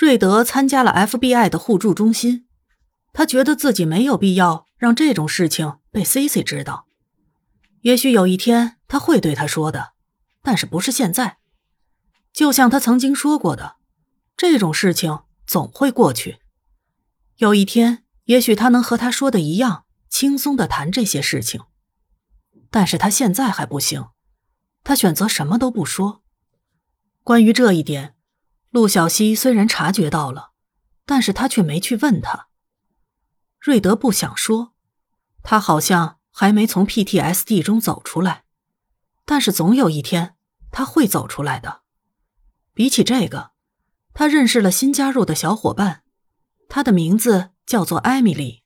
瑞德参加了 FBI 的互助中心，他觉得自己没有必要让这种事情被 C.C 知道。也许有一天他会对他说的，但是不是现在。就像他曾经说过的，这种事情总会过去。有一天，也许他能和他说的一样轻松的谈这些事情，但是他现在还不行。他选择什么都不说。关于这一点，陆小西虽然察觉到了，但是他却没去问他。瑞德不想说，他好像还没从 PTSD 中走出来，但是总有一天他会走出来的。比起这个，他认识了新加入的小伙伴，他的名字叫做艾米丽。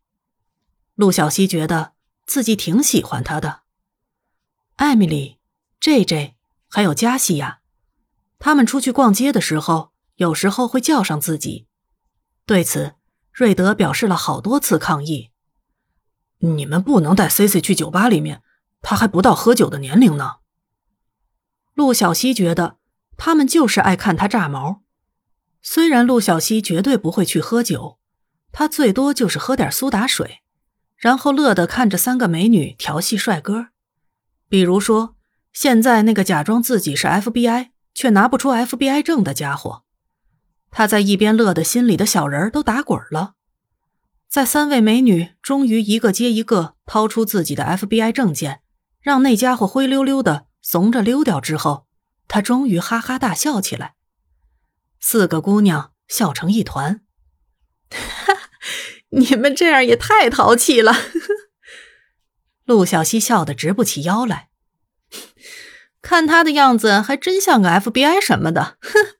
陆小西觉得自己挺喜欢他的。艾米丽、J J 还有加西亚，他们出去逛街的时候，有时候会叫上自己。对此，瑞德表示了好多次抗议：“你们不能带 C C 去酒吧里面，他还不到喝酒的年龄呢。”陆小西觉得。他们就是爱看他炸毛。虽然陆小西绝对不会去喝酒，他最多就是喝点苏打水，然后乐得看着三个美女调戏帅哥。比如说，现在那个假装自己是 FBI 却拿不出 FBI 证的家伙，他在一边乐得心里的小人都打滚了。在三位美女终于一个接一个掏出自己的 FBI 证件，让那家伙灰溜溜的怂着溜掉之后。他终于哈哈大笑起来，四个姑娘笑成一团。哈，你们这样也太淘气了。陆小西笑得直不起腰来，看他的样子还真像个 FBI 什么的。哼，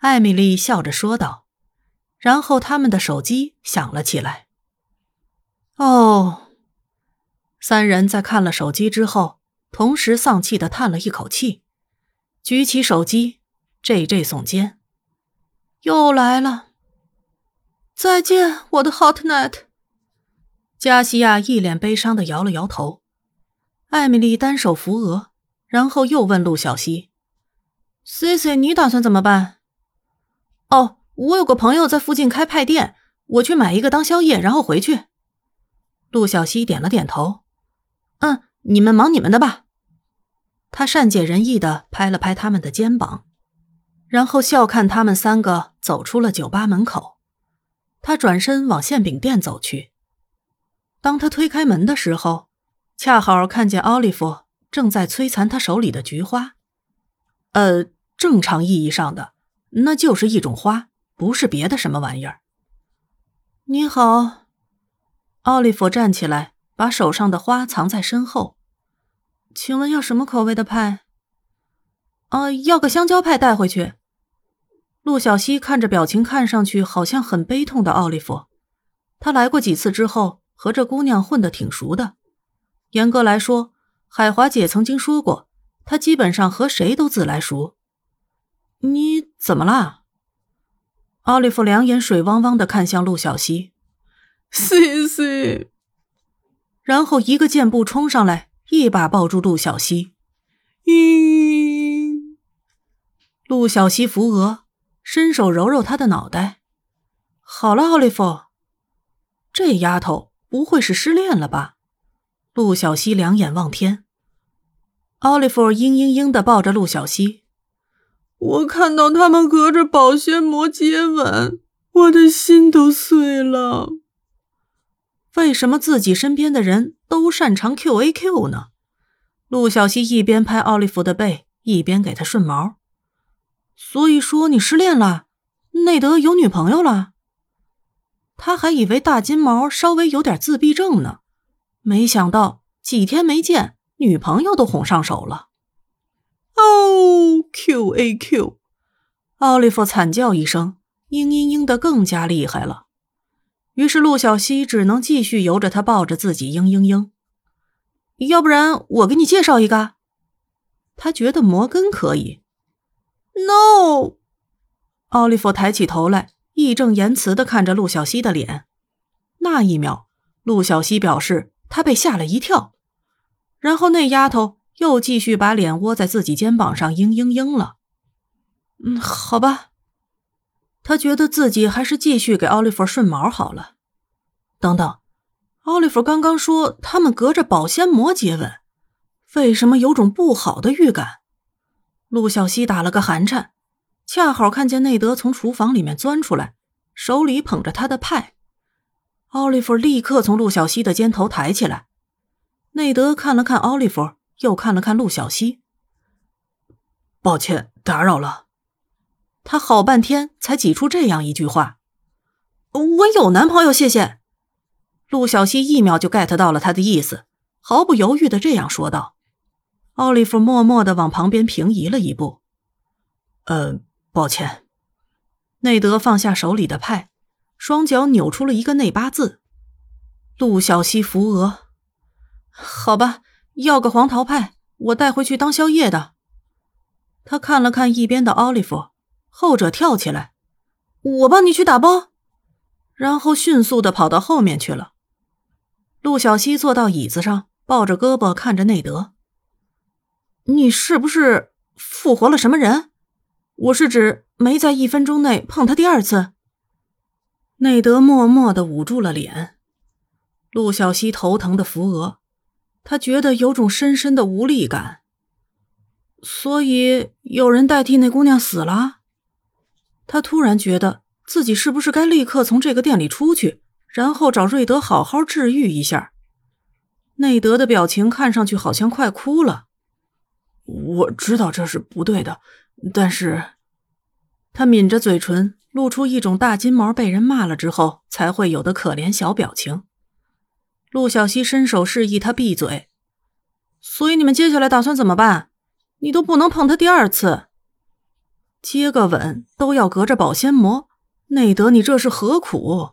艾米丽笑着说道。然后他们的手机响了起来。哦，三人在看了手机之后，同时丧气的叹了一口气。举起手机，J J 耸肩，又来了。再见，我的 Hotnet。加西亚一脸悲伤的摇了摇头。艾米丽单手扶额，然后又问陆小西：“C C，你打算怎么办？”哦，我有个朋友在附近开派店，我去买一个当宵夜，然后回去。陆小西点了点头：“嗯，你们忙你们的吧。”他善解人意的拍了拍他们的肩膀，然后笑看他们三个走出了酒吧门口。他转身往馅饼店走去。当他推开门的时候，恰好看见奥利弗正在摧残他手里的菊花。呃，正常意义上的，那就是一种花，不是别的什么玩意儿。你好，奥利弗站起来，把手上的花藏在身后。请问要什么口味的派？啊，要个香蕉派带回去。陆小西看着表情看上去好像很悲痛的奥利弗，他来过几次之后，和这姑娘混得挺熟的。严格来说，海华姐曾经说过，她基本上和谁都自来熟。你怎么啦？奥利弗两眼水汪汪的看向陆小西，C C，然后一个箭步冲上来。一把抱住陆小西，咦！陆小西扶额，伸手揉揉他的脑袋。好了，奥利弗，这丫头不会是失恋了吧？陆小西两眼望天。奥利弗嘤嘤嘤的抱着陆小西。我看到他们隔着保鲜膜接吻，我的心都碎了。为什么自己身边的人都擅长 Q A Q 呢？陆小西一边拍奥利弗的背，一边给他顺毛。所以说你失恋了，内德有女朋友了。他还以为大金毛稍微有点自闭症呢，没想到几天没见，女朋友都哄上手了。哦，Q A Q！奥利弗惨叫一声，嘤嘤嘤的更加厉害了。于是陆小西只能继续由着他抱着自己嘤嘤嘤，要不然我给你介绍一个。他觉得摩根可以。No，奥利弗抬起头来，义正言辞的看着陆小西的脸。那一秒，陆小西表示他被吓了一跳，然后那丫头又继续把脸窝在自己肩膀上嘤嘤嘤了。嗯，好吧。他觉得自己还是继续给奥利弗顺毛好了。等等，奥利弗刚刚说他们隔着保鲜膜接吻，为什么有种不好的预感？陆小西打了个寒颤，恰好看见内德从厨房里面钻出来，手里捧着他的派。奥利弗立刻从陆小西的肩头抬起来。内德看了看奥利弗，又看了看陆小西。抱歉，打扰了。他好半天才挤出这样一句话：“我有男朋友，谢谢。”陆小西一秒就 get 到了他的意思，毫不犹豫的这样说道。奥利弗默默的往旁边平移了一步。“呃，抱歉。”内德放下手里的派，双脚扭出了一个内八字。陆小西扶额：“好吧，要个黄桃派，我带回去当宵夜的。”他看了看一边的奥利弗，后者跳起来：“我帮你去打包。”然后迅速的跑到后面去了。陆小西坐到椅子上，抱着胳膊看着内德。你是不是复活了什么人？我是指没在一分钟内碰他第二次。内德默默的捂住了脸，陆小西头疼的扶额，他觉得有种深深的无力感。所以有人代替那姑娘死了。他突然觉得自己是不是该立刻从这个店里出去，然后找瑞德好好治愈一下。内德的表情看上去好像快哭了。我知道这是不对的，但是，他抿着嘴唇，露出一种大金毛被人骂了之后才会有的可怜小表情。陆小西伸手示意他闭嘴。所以你们接下来打算怎么办？你都不能碰他第二次，接个吻都要隔着保鲜膜。内德，你这是何苦？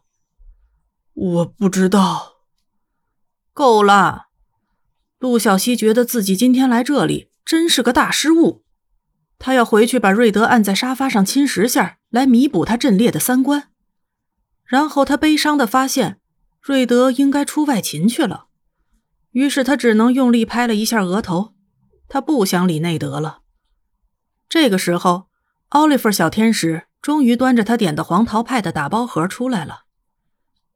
我不知道。够了。陆小西觉得自己今天来这里。真是个大失误，他要回去把瑞德按在沙发上亲十下，来弥补他震裂的三观。然后他悲伤的发现，瑞德应该出外勤去了，于是他只能用力拍了一下额头。他不想理内德了。这个时候，奥利弗小天使终于端着他点的黄桃派的打包盒出来了。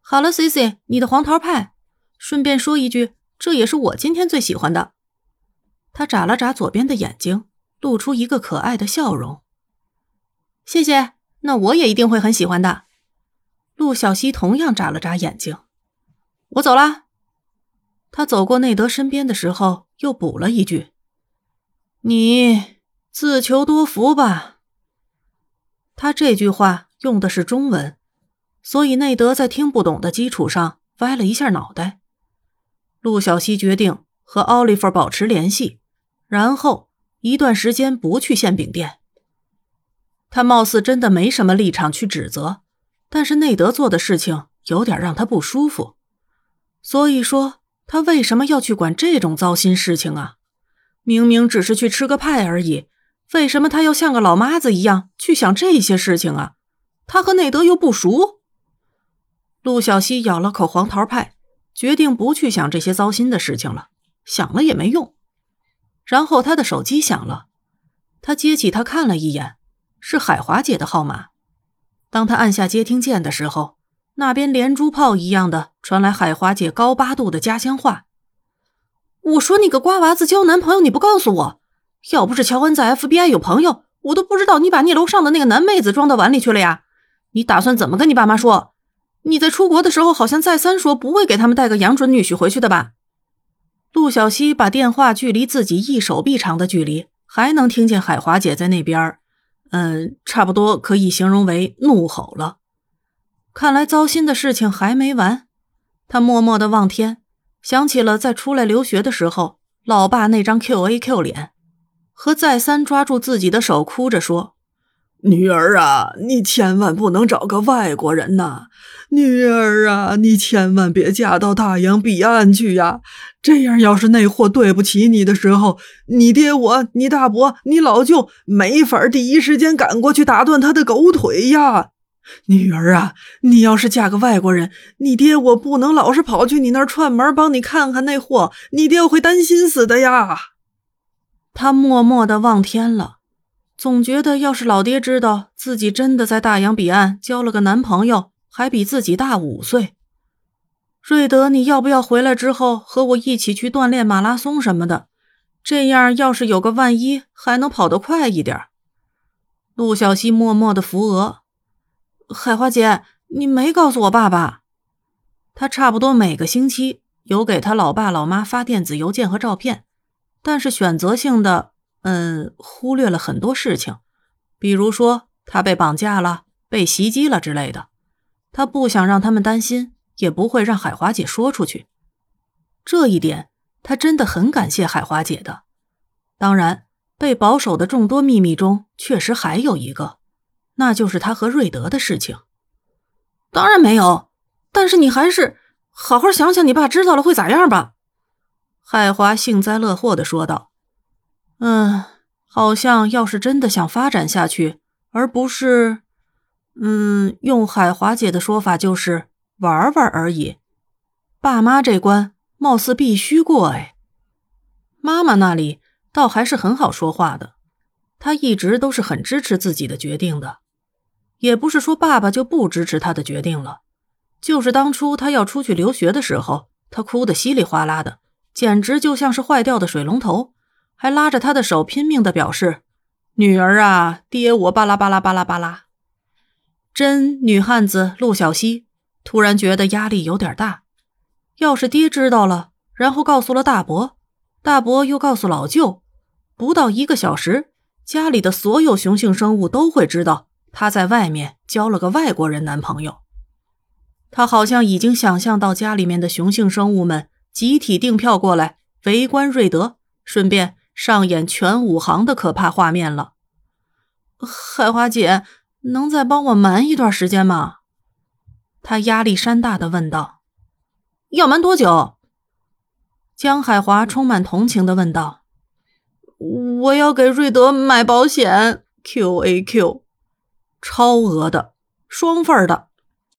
好了，Cici，你的黄桃派。顺便说一句，这也是我今天最喜欢的。他眨了眨左边的眼睛，露出一个可爱的笑容。谢谢，那我也一定会很喜欢的。陆小西同样眨了眨眼睛。我走了。他走过内德身边的时候，又补了一句：“你自求多福吧。”他这句话用的是中文，所以内德在听不懂的基础上歪了一下脑袋。陆小西决定和奥利弗保持联系。然后一段时间不去馅饼店。他貌似真的没什么立场去指责，但是内德做的事情有点让他不舒服。所以说，他为什么要去管这种糟心事情啊？明明只是去吃个派而已，为什么他要像个老妈子一样去想这些事情啊？他和内德又不熟。陆小西咬了口黄桃派，决定不去想这些糟心的事情了，想了也没用。然后他的手机响了，他接起，他看了一眼，是海华姐的号码。当他按下接听键的时候，那边连珠炮一样的传来海华姐高八度的家乡话：“我说你个瓜娃子交男朋友你不告诉我，要不是乔恩在 FBI 有朋友，我都不知道你把你楼上的那个男妹子装到碗里去了呀。你打算怎么跟你爸妈说？你在出国的时候好像再三说不会给他们带个洋准女婿回去的吧？”陆小西把电话距离自己一手臂长的距离，还能听见海华姐在那边，嗯，差不多可以形容为怒吼了。看来糟心的事情还没完。他默默的望天，想起了在出来留学的时候，老爸那张 Q A Q 脸，和再三抓住自己的手哭着说。女儿啊，你千万不能找个外国人呐！女儿啊，你千万别嫁到大洋彼岸去呀！这样，要是那货对不起你的时候，你爹我、你大伯、你老舅没法第一时间赶过去打断他的狗腿呀！女儿啊，你要是嫁个外国人，你爹我不能老是跑去你那儿串门帮你看看那货，你爹会担心死的呀！他默默的望天了。总觉得要是老爹知道自己真的在大洋彼岸交了个男朋友，还比自己大五岁。瑞德，你要不要回来之后和我一起去锻炼马拉松什么的？这样要是有个万一，还能跑得快一点。陆小西默默的扶额。海华姐，你没告诉我爸爸。他差不多每个星期有给他老爸老妈发电子邮件和照片，但是选择性的，嗯，忽略了很多事情，比如说他被绑架了、被袭击了之类的。他不想让他们担心。也不会让海华姐说出去，这一点他真的很感谢海华姐的。当然，被保守的众多秘密中，确实还有一个，那就是他和瑞德的事情。当然没有，但是你还是好好想想，你爸知道了会咋样吧？海华幸灾乐祸的说道：“嗯，好像要是真的想发展下去，而不是……嗯，用海华姐的说法就是。”玩玩而已，爸妈这关貌似必须过哎。妈妈那里倒还是很好说话的，她一直都是很支持自己的决定的，也不是说爸爸就不支持他的决定了。就是当初他要出去留学的时候，他哭得稀里哗啦的，简直就像是坏掉的水龙头，还拉着他的手拼命的表示：“女儿啊，爹我巴拉巴拉巴拉巴拉。”真女汉子陆小西。突然觉得压力有点大，要是爹知道了，然后告诉了大伯，大伯又告诉老舅，不到一个小时，家里的所有雄性生物都会知道他在外面交了个外国人男朋友。他好像已经想象到家里面的雄性生物们集体订票过来围观瑞德，顺便上演全武行的可怕画面了。海华姐，能再帮我瞒一段时间吗？他压力山大的问道：“要瞒多久？”江海华充满同情的问道：“我要给瑞德买保险，Q A Q，超额的，双份的。”